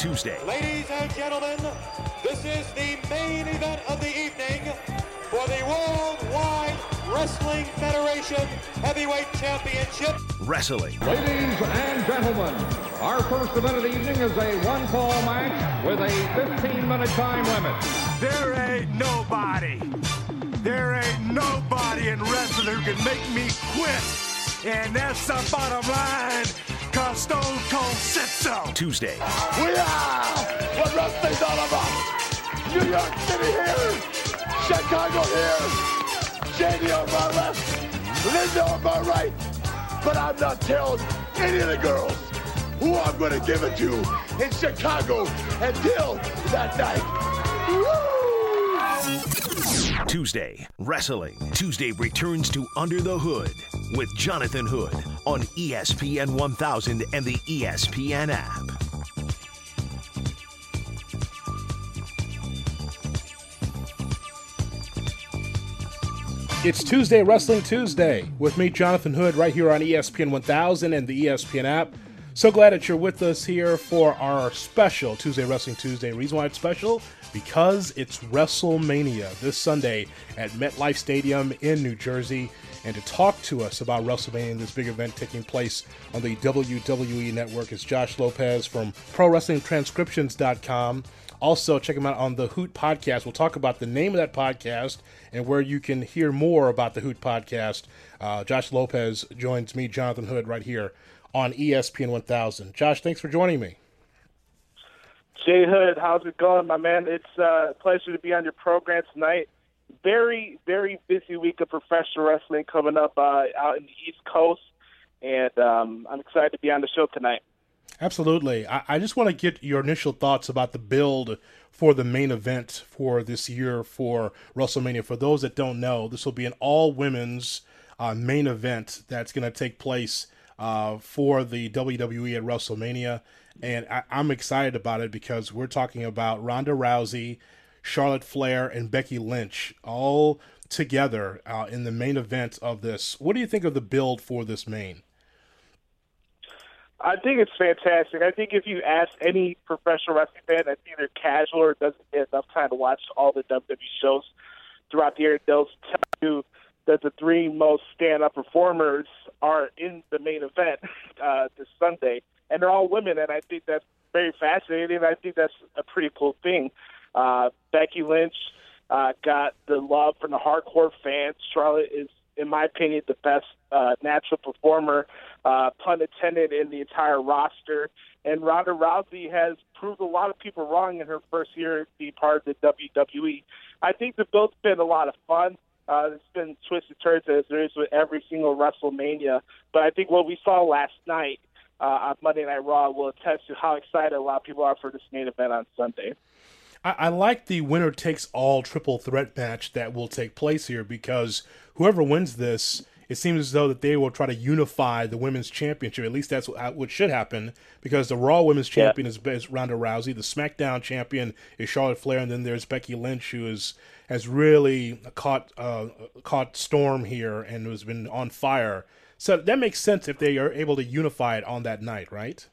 Tuesday. Ladies and gentlemen, this is the main event of the evening for the Worldwide Wrestling Federation Heavyweight Championship. Wrestling. Ladies and gentlemen, our first event of the evening is a one-fall match with a 15-minute time limit. There ain't nobody, there ain't nobody in wrestling who can make me quit. And that's the bottom line, cause Stone Cold said so. Tuesday. We are what wrestling's all about. New York City here, Chicago here, JD on my left, Linda on my right. But I'm not telling any of the girls who I'm going to give it to in Chicago until that night. Woo! Tuesday. Wrestling. Tuesday returns to Under the Hood with Jonathan Hood on ESPN 1000 and the ESPN app. It's Tuesday, Wrestling Tuesday, with me, Jonathan Hood, right here on ESPN 1000 and the ESPN app. So glad that you're with us here for our special Tuesday, Wrestling Tuesday. Reason why it's special? Because it's WrestleMania this Sunday at MetLife Stadium in New Jersey. And to talk to us about WrestleMania and this big event taking place on the WWE Network is Josh Lopez from ProWrestlingTranscriptions.com. Also, check him out on the Hoot Podcast. We'll talk about the name of that podcast and where you can hear more about the Hoot Podcast. Uh, Josh Lopez joins me, Jonathan Hood, right here on ESPN 1000. Josh, thanks for joining me. Jay Hood, how's it going, my man? It's uh, a pleasure to be on your program tonight. Very, very busy week of professional wrestling coming up uh, out in the East Coast, and um, I'm excited to be on the show tonight. Absolutely. I, I just want to get your initial thoughts about the build for the main event for this year for WrestleMania. For those that don't know, this will be an all women's uh, main event that's going to take place uh, for the WWE at WrestleMania. And I, I'm excited about it because we're talking about Ronda Rousey, Charlotte Flair, and Becky Lynch all together uh, in the main event of this. What do you think of the build for this main? I think it's fantastic. I think if you ask any professional wrestling fan that's either casual or doesn't get enough time to watch all the WWE shows throughout the year, they'll tell you that the three most stand-up performers are in the main event uh, this Sunday, and they're all women, and I think that's very fascinating. I think that's a pretty cool thing. Uh, Becky Lynch uh, got the love from the hardcore fans. Charlotte is, in my opinion, the best uh, natural performer, uh, pun intended, in the entire roster. And Ronda Rousey has proved a lot of people wrong in her first year being part of the WWE. I think the build's been a lot of fun. Uh, it's been twisted turns as there is with every single WrestleMania. But I think what we saw last night uh, on Monday Night Raw will attest to how excited a lot of people are for this main event on Sunday. I, I like the winner takes all triple threat match that will take place here because whoever wins this, it seems as though that they will try to unify the women's championship. At least that's what, what should happen because the Raw Women's Champion is, is Ronda Rousey, the SmackDown Champion is Charlotte Flair, and then there's Becky Lynch who is has really caught uh, caught storm here and has been on fire. So that makes sense if they are able to unify it on that night, right?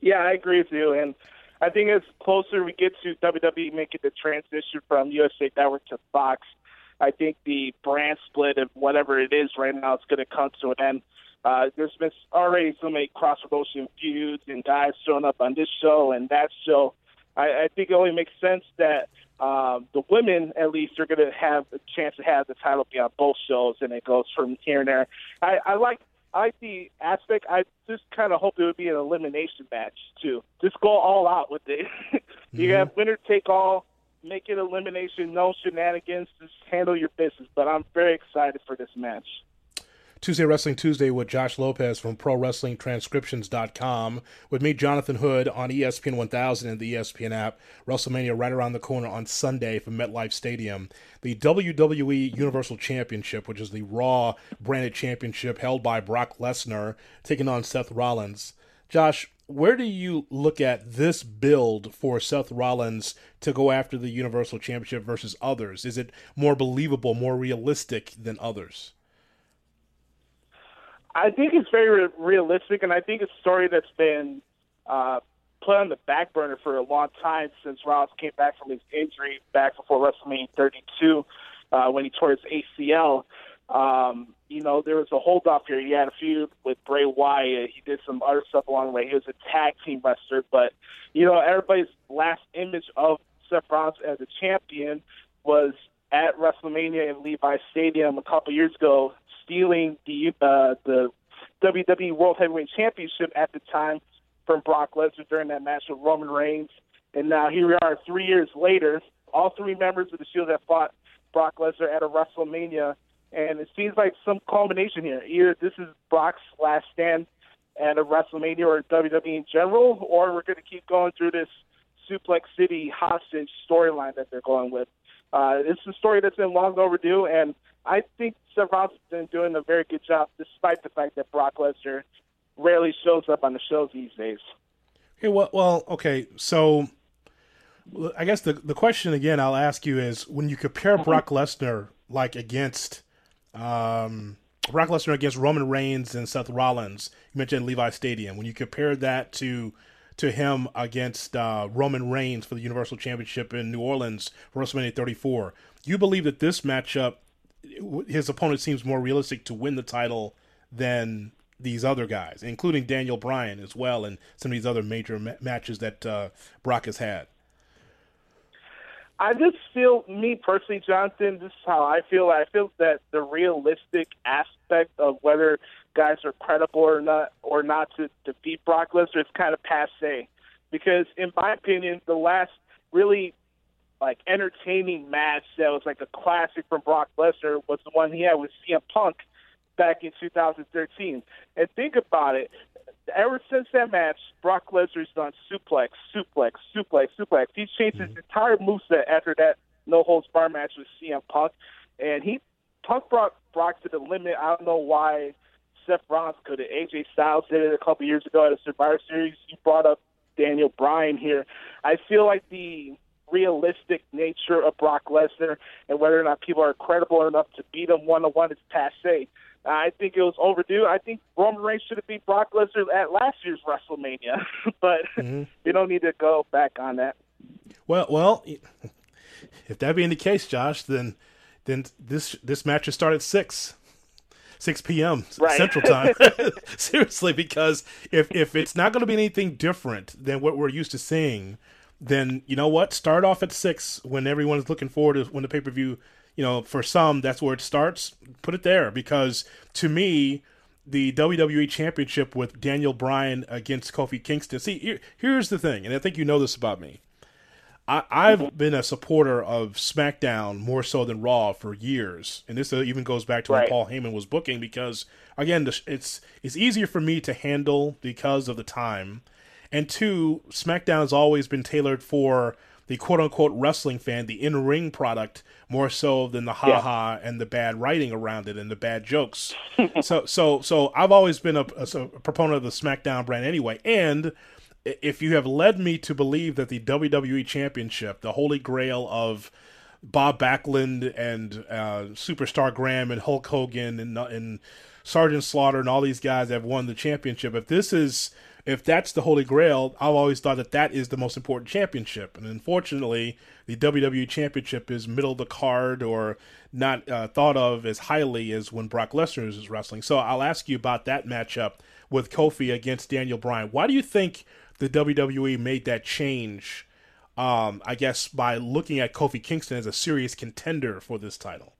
Yeah, I agree with you. And I think as closer we get to WWE making the transition from USA Network to Fox, I think the brand split of whatever it is right now is going to come to an end. Uh, there's been already so many cross promotion feuds and guys showing up on this show and that show. I, I think it only makes sense that um, the women, at least, are going to have a chance to have the title be on both shows, and it goes from here and there. I, I like I like the aspect. I just kind of hope it would be an elimination match too. Just go all out with it. you Mm-hmm. have winner take all. Make it elimination, no shenanigans. Just handle your business. But I'm very excited for this match. Tuesday Wrestling Tuesday with Josh Lopez from ProWrestlingTranscriptions.com. With me, Jonathan Hood, on ESPN 1000 and the ESPN app. WrestleMania right around the corner on Sunday from MetLife Stadium. The WWE Universal Championship, which is the Raw branded championship held by Brock Lesnar, taking on Seth Rollins. Josh, where do you look at this build for Seth Rollins to go after the Universal Championship versus others? Is it more believable, more realistic than others? I think it's very re- realistic, and I think it's a story that's been uh, put on the back burner for a long time since Rollins came back from his injury back before WrestleMania 32 uh, when he tore his ACL. Um, you know, there was a hold off here. He had a feud with Bray Wyatt. He did some other stuff along the way. He was a tag team wrestler, but you know, everybody's last image of Seth Rollins as a champion was at WrestleMania in Levi Stadium a couple years ago, stealing the uh, the WWE World Heavyweight Championship at the time from Brock Lesnar during that match with Roman Reigns. And now here we are, three years later. All three members of the Shield have fought Brock Lesnar at a WrestleMania, and it seems like some culmination here. Either this is Brock's last stand at a WrestleMania or WWE in general, or we're going to keep going through this Suplex City hostage storyline that they're going with. Uh, it's a story that's been long overdue, and I think Seth Rollins has been doing a very good job, despite the fact that Brock Lesnar rarely shows up on the shows these days. Okay, well, well, okay, so I guess the the question again I'll ask you is when you compare Mm-hmm. Brock Lesnar like against um, Brock Lesnar against Roman Reigns and Seth Rollins, you mentioned Levi Stadium. When you compare that to to him against uh, Roman Reigns for the Universal Championship in New Orleans for WrestleMania 34, you believe that this matchup, his opponent seems more realistic to win the title than these other guys, including Daniel Bryan as well, and some of these other major ma- matches that uh, Brock has had. I just feel, me personally, Jonathan, this is how I feel. I feel that the realistic aspect of whether guys are credible or not, or not to defeat Brock Lesnar is kind of passe. Because, in my opinion, the last really like entertaining match that was like a classic from Brock Lesnar was the one he had with CM Punk back in 2013. And think about it. Ever since that match, Brock Lesnar's done suplex, suplex, suplex, suplex. He's changed his mm-hmm. entire moveset after that no holds bar match with CM Punk, and he Punk brought Brock to the limit. I don't know why Seth Rollins could have. AJ Styles did it a couple years ago at a Survivor Series. You brought up Daniel Bryan here. I feel like the realistic nature of Brock Lesnar and whether or not people are credible enough to beat him one on one is passe. I think it was overdue. I think Roman Reigns should have beat Brock Lesnar at last year's WrestleMania, but mm-hmm. you don't need to go back on that. Well, well, if that being the case, Josh, then then this this match should start at six. 6 p.m. Right. Central Time. Seriously, because if if it's not going to be anything different than what we're used to seeing, then you know what? Start off at six when everyone's looking forward to when the pay per view. You know, for some, that's where it starts. Put it there because to me, the WWE Championship with Daniel Bryan against Kofi Kingston. See, here, here's the thing, and I think you know this about me. I, I've been a supporter of SmackDown more so than Raw for years, and this uh, even goes back to when Paul Heyman was booking because again, the, it's it's easier for me to handle because of the time, and two, SmackDown has always been tailored for the quote unquote wrestling fan, the in ring product more so than the ha ha and the bad writing around it and the bad jokes. so so so I've always been a, a, a proponent of the SmackDown brand anyway, and if you have led me to believe that the WWE Championship, the holy grail of Bob Backlund and uh, Superstar Graham and Hulk Hogan and, and Sergeant Slaughter and all these guys have won the championship, if this is if that's the holy grail, I've always thought that that is the most important championship. And unfortunately, the WWE Championship is middle of the card or not uh, thought of as highly as when Brock Lesnar is wrestling. So I'll ask you about that matchup with Kofi against Daniel Bryan. Why do you think the WWE made that change? Um, I guess by looking at Kofi Kingston as a serious contender for this title.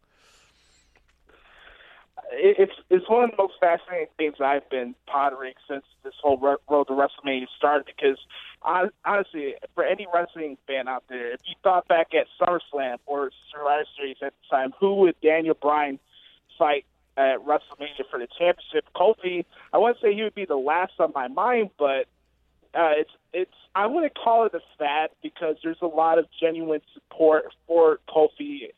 It- It's it's one of the most fascinating things I've been pondering since this whole ro- road to WrestleMania started. Because hon- honestly, for any wrestling fan out there, if you thought back at SummerSlam or Survivor Series at the time, who would Daniel Bryan fight at WrestleMania for the championship? Kofi, I wouldn't say he would be the last on my mind, but uh, it's it's I wouldn't call it a fad because there's a lot of genuine support for Kofi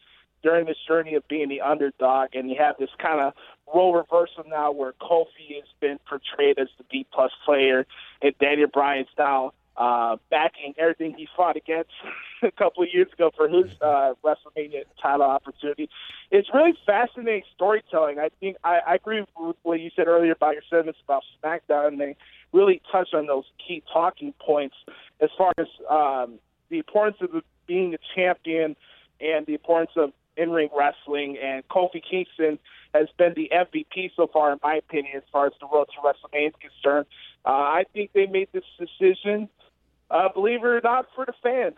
during this journey of being the underdog, and you have this kind of role reversal now where Kofi has been portrayed as the B plus player, and Daniel Bryan's now uh, backing everything he fought against a couple of years ago for his uh, WrestleMania title opportunity. It's really fascinating storytelling. I think I, I agree with what you said earlier about your sentiments about SmackDown. And They really touched on those key talking points as far as um, the importance of being a champion and the importance of in-ring wrestling. And Kofi Kingston has been the MVP so far, in my opinion, as far as the road to WrestleMania is concerned. Uh, I think they made this decision, uh, believe it or not, for the fans.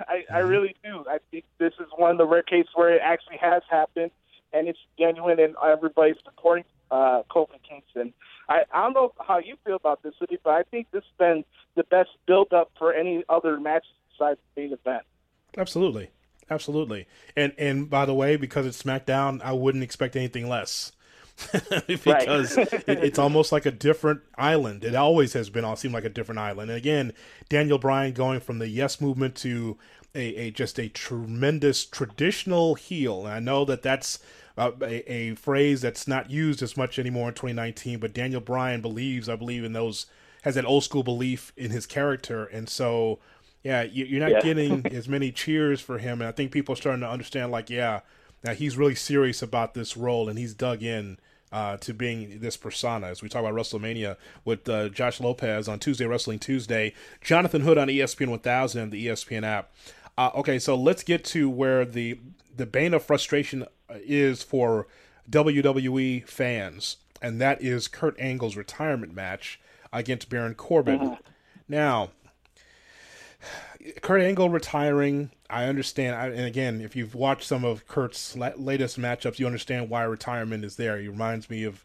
I, I really do. I think this is one of the rare cases where it actually has happened, and it's genuine, and everybody's supporting uh, Kofi Kingston. I, I don't know how you feel about this, City, but I think this has been the best build-up for any other match besides the main event. Absolutely, absolutely. And and by the way, because it's SmackDown, I wouldn't expect anything less. because it, it's almost like a different island. It always has been. All seemed like a different island. And again, Daniel Bryan going from the Yes movement to a, a just a tremendous traditional heel. And I know that that's uh, a, a, phrase that's not used as much anymore in 2019. But Daniel Bryan believes, I believe, in those has that old school belief in his character, and so yeah, you, are not yeah. getting as many cheers for him. And I think people are starting to understand, like, yeah, now he's really serious about this role, and he's dug in uh, to being this persona. As we talk about WrestleMania with uh, Josh Lopez on Tuesday, Wrestling Tuesday, Jonathan Hood on ESPN 1000 and the ESPN app. Uh, okay, so let's get to where the the bane of frustration is for WWE fans, and that is Kurt Angle's retirement match against Baron Corbin. Mm-hmm. Now, Kurt Angle retiring, I understand. and again, if you've watched some of Kurt's latest matchups, you understand why retirement is there. He reminds me of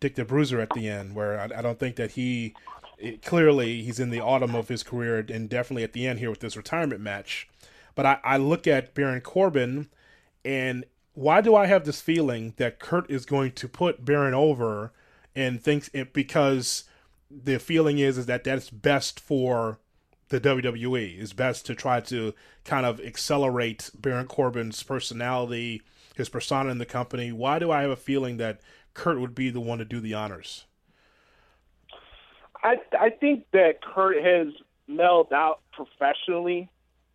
Dick the Bruiser at the end, where I, I don't think that he it, clearly he's in the autumn of his career and definitely at the end here with this retirement match. But I, I look at Baron Corbin, and why do I have this feeling that Kurt is going to put Baron over and thinks it because the feeling is is that that's best for the WWE. It's best to try to kind of accelerate Baron Corbin's personality, his persona in the company. Why do I have a feeling that Kurt would be the one to do the honors? I I think that Kurt has mellowed out professionally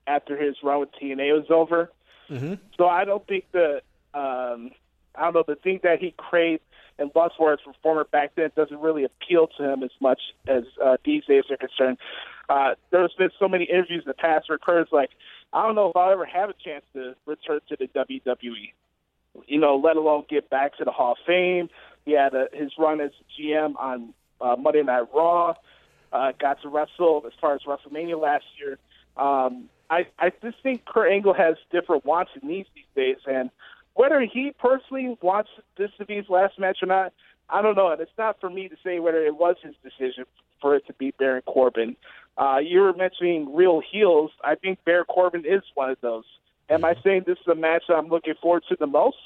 after his run with TNA was over. Mm-hmm. So I don't think the um, I don't know the thing that he craved and lust for as a performer back then doesn't really appeal to him as much as uh, these days are concerned. Uh, there's been so many interviews in the past where Kurt's like, I don't know if I'll ever have a chance to return to the WWE. You know, let alone get back to the Hall of Fame. He had a, his run as GM on uh, Monday Night Raw. Uh, got to wrestle as far as WrestleMania last year. Um, I I just think Kurt Angle has different wants and needs these days, and whether he personally wants this to be his last match or not, I don't know. And it's not for me to say whether it was his decision for it to be Baron Corbin. Uh, you were mentioning real heels. I think Baron Corbin is one of those. Am I saying this is a match that I'm looking forward to the most?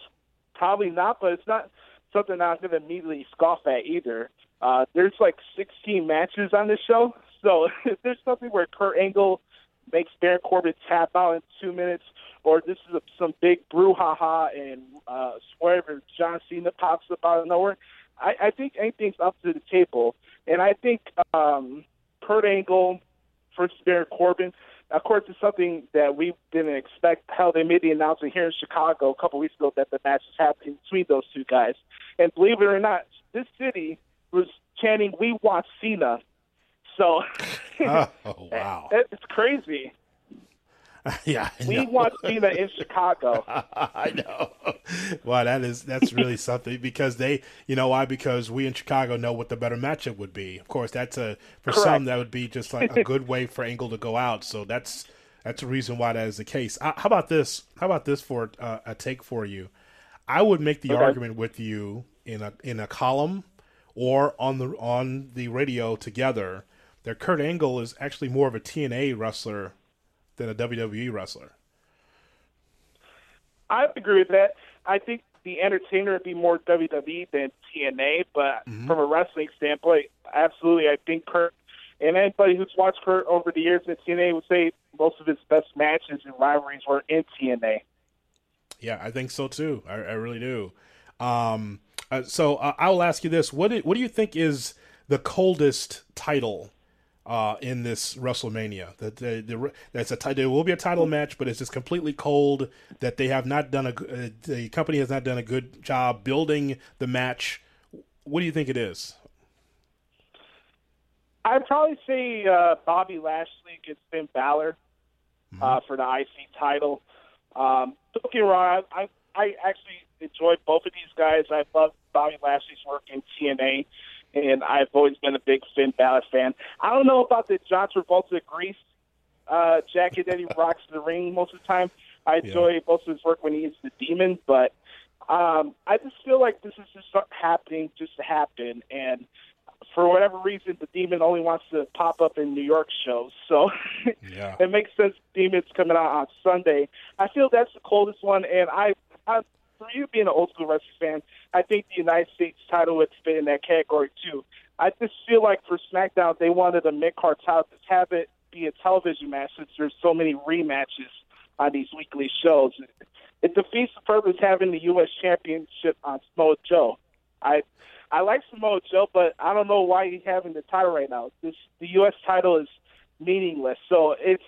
Probably not, but it's not something I'm going to immediately scoff at either. Uh, there's like 16 matches on this show, so if there's something where Kurt Angle makes Baron Corbin tap out in two minutes, or this is a, some big brouhaha and uh, swerve and John Cena pops up out of nowhere. I, I think anything's up to the table, and I think um, Kurt Angle versus Baron Corbin. Of course, it's something that we didn't expect. How they made the announcement here in Chicago a couple weeks ago that the match is happening between those two guys, and believe it or not, this city was chanting, "We want Cena." So, oh wow, it's crazy. yeah, we want Cena in Chicago. I know. Well, that is that's really something because they, you know, why? Because we in Chicago know what the better matchup would be. Of course, that's a for Correct. some that would be just like a good way for Angle to go out. So that's that's a reason why that is the case. Uh, how about this? How about this for uh, a take for you? I would make the okay. argument with you in a in a column or on the on the radio together that Kurt Angle is actually more of a TNA wrestler than a WWE wrestler. I agree with that. I think the entertainer would be more WWE than TNA, but mm-hmm. from a wrestling standpoint, absolutely, I think Kurt and anybody who's watched Kurt over the years in TNA would say most of his best matches and rivalries were in TNA. Yeah, I think so too. I, I really do. Um, uh, so uh, I will ask you this: what do, what do you think is the coldest title uh, in this WrestleMania. That the, the, that's a there will be a title match, but it's just completely cold. That they have not done a uh, the company has not done a good job building the match. What do you think it is? I'd probably say uh, Bobby Lashley against Finn Balor Mm-hmm. uh, for the IC title. Um, don't get me wrong, I, I actually enjoy both of these guys. I love Bobby Lashley's work in TNA, and I've always been a big Finn Balor fan. I don't know about the John Travolta Grease uh, jacket that he rocks in the ring most of the time. I enjoy most of his work when he's the demon, but um, I just feel like this is just happening just to happen, and for whatever reason, the demon only wants to pop up in New York shows. So Yeah. it makes sense. Demon's coming out on Sunday. I feel that's the coldest one, and I, I for you being an old school wrestling fan, I think the United States title would fit in that category too. I just feel like for SmackDown, they wanted a mid card title to have it be a television match since there's so many rematches on these weekly shows. It defeats the purpose having the U.S. Championship on Samoa Joe. I I like Samoa Joe, but I don't know why he's having the title right now. This the U.S. title is meaningless. So it's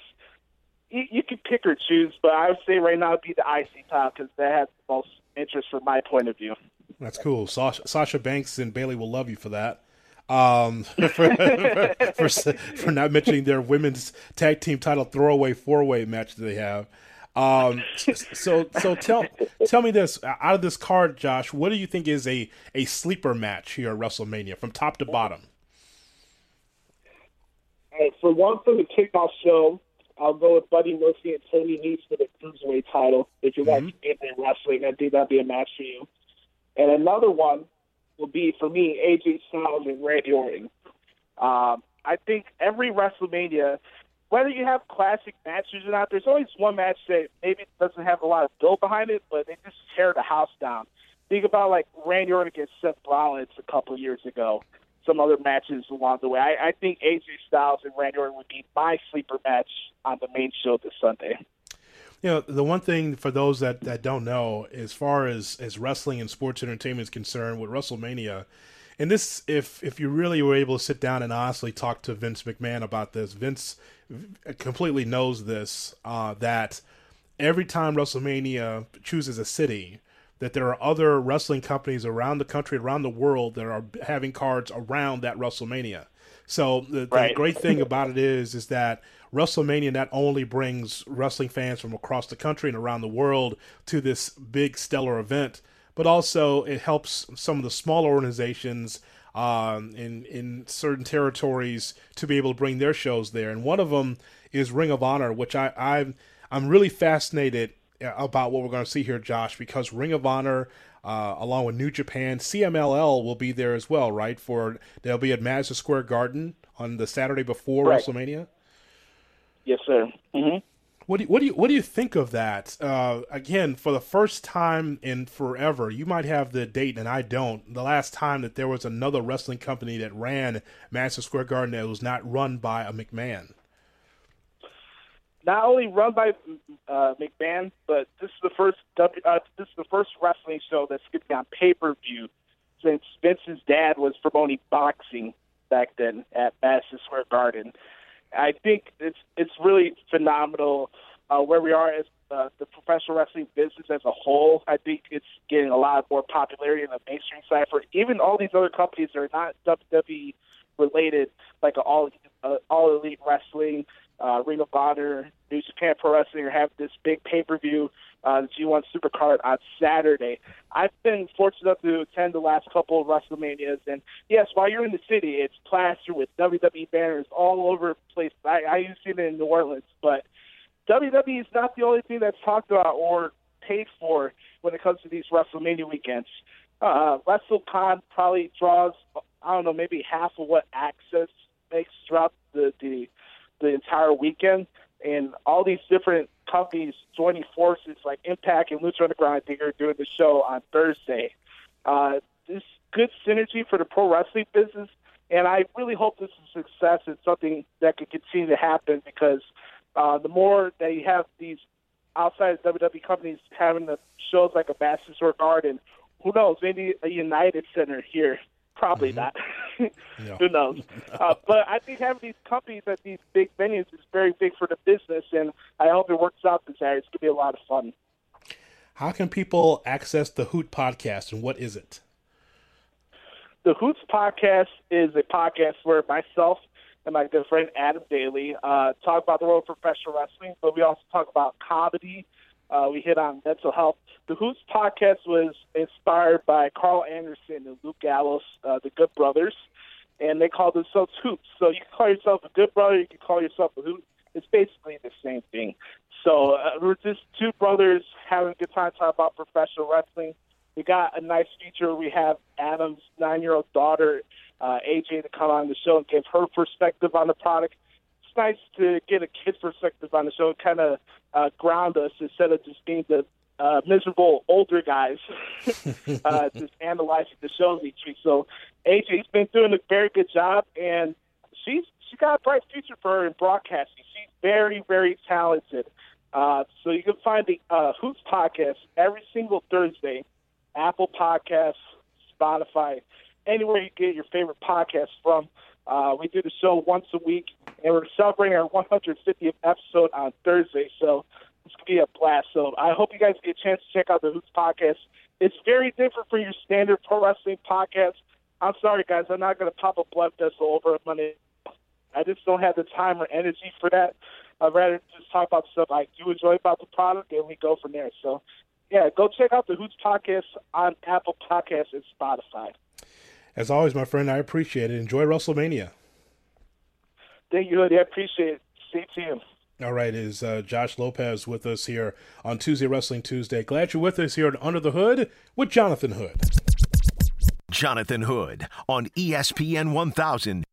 you, you can pick or choose, but I would say right now it'd be the IC title because that has the most interest from my point of view. That's cool. Sasha, Sasha Banks and Bayley will love you for that. Um, for, for, for not mentioning their women's tag team title throwaway four way match that they have. Um, so so tell tell me this out of this card, Josh. What do you think is a a sleeper match here at WrestleMania from top to bottom? Right, for one for the kickoff show, I'll go with Buddy Murphy and Tony Nese for the cruiserweight title. If you like independent wrestling, I think that'd be a match for you. And another one will be for me AJ Styles and Randy Orton. Um, I think every WrestleMania, whether you have classic matches or not, there's always one match that maybe doesn't have a lot of build behind it, but they just tear the house down. Think about like Randy Orton against Seth Rollins a couple of years ago. Some other matches along the way. I, I think AJ Styles and Randy Orton would be my sleeper match on the main show this Sunday. You know, the one thing for those that, that don't know, as far as, as wrestling and sports entertainment is concerned with WrestleMania, and this, if if you really were able to sit down and honestly talk to Vince McMahon about this, Vince completely knows this uh, that every time WrestleMania chooses a city, that there are other wrestling companies around the country, around the world that are having cards around that WrestleMania. So the, the Right. great thing about it is, is that WrestleMania not only brings wrestling fans from across the country and around the world to this big stellar event, but also it helps some of the smaller organizations um, in in certain territories to be able to bring their shows there. And one of them is Ring of Honor, which I I'm I'm really fascinated about what we're going to see here, Josh, because Ring of Honor. Uh, along with New Japan, CMLL will be there as well, right? For they'll be at Madison Square Garden on the Saturday before Right. WrestleMania. Yes, sir. hmm What do you, what do you what do you think of that? Uh, again, for the first time in forever, you might have the date, and I don't. The last time that there was another wrestling company that ran Madison Square Garden that was not run by a McMahon. Not only run by uh, McMahon, but this is the first W, uh, this is the first wrestling show that's going to be on pay per view since Vince's dad was promoting boxing back then at Madison Square Garden. I think it's it's really phenomenal uh, where we are as uh, the professional wrestling business as a whole. I think it's getting a lot more popularity in the mainstream side for even all these other companies that are not WWE related, like all uh, all elite wrestling, uh, Ring Honor, New Japan Pro Wrestling, are having this big pay per view, uh, the G1 Supercard on Saturday. I've been fortunate enough to attend the last couple of WrestleManias, and yes, while you're in the city, it's plastered with WWE banners all over the place. I, I used to see it in New Orleans, but WWE is not the only thing that's talked about or paid for when it comes to these WrestleMania weekends. Uh, WrestleCon probably draws, I don't know, maybe half of what Axxess makes throughout the the, the entire weekend, and all these different companies joining forces like Impact and Lucha Underground, I think, are doing the show on Thursday. Uh, this good synergy for the pro wrestling business, and I really hope this is a success. It's something that could continue to happen because uh, the more that you have these outside of WWE companies having the shows like a Madison Square Garden, who knows, maybe a United Center here. Probably not. Who knows? Uh, but I think having these companies at these big venues is very big for the business, and I hope it works out this year. It's going to be a lot of fun. How can people access the Hoot podcast, and what is it? The Hoots podcast is a podcast where myself and my good friend Adam Daly. Uh, talk about the world of professional wrestling, but we also talk about comedy. Uh, we hit on mental health. The Hoots podcast was inspired by Karl Anderson and Luke Gallows, uh, the Good Brothers, and they call themselves Hoots. So you can call yourself a Good Brother, you can call yourself a Hoot. It's basically the same thing. So uh, we're just two brothers having a good time talking about professional wrestling. We got a nice feature. We have Adam's nine-year-old daughter, uh, AJ, to come on the show and give her perspective on the product. Nice to get a kid's perspective on the show, kind of uh, ground us instead of just being the uh, miserable older guys uh, just analyzing the shows each week. So AJ's been doing a very good job, and she's she got a bright future for her in broadcasting. She's very, very talented. Uh, so you can find the uh, Hoots podcast every single Thursday, Apple Podcasts, Spotify, anywhere you get your favorite podcast from. Uh, we do the show once a week, and we're celebrating our 150th episode on Thursday. So it's to be a blast. So I hope you guys get a chance to check out the Hoots podcast. It's very different from your standard pro wrestling podcast. I'm sorry, guys. I'm not going to pop a blood vessel over a Monday. I just don't have the time or energy for that. I'd rather just talk about stuff I do enjoy about the product, and we go from there. So, yeah, go check out the Hoots podcast on Apple Podcasts and Spotify. As always, my friend, I appreciate it. Enjoy WrestleMania. Thank you, Hoodie. I appreciate it. See you soon. All right, is uh, Josh Lopez with us here on Tuesday Wrestling Tuesday. Glad you're with us here at Under the Hood with Jonathan Hood. Jonathan Hood on ESPN 1000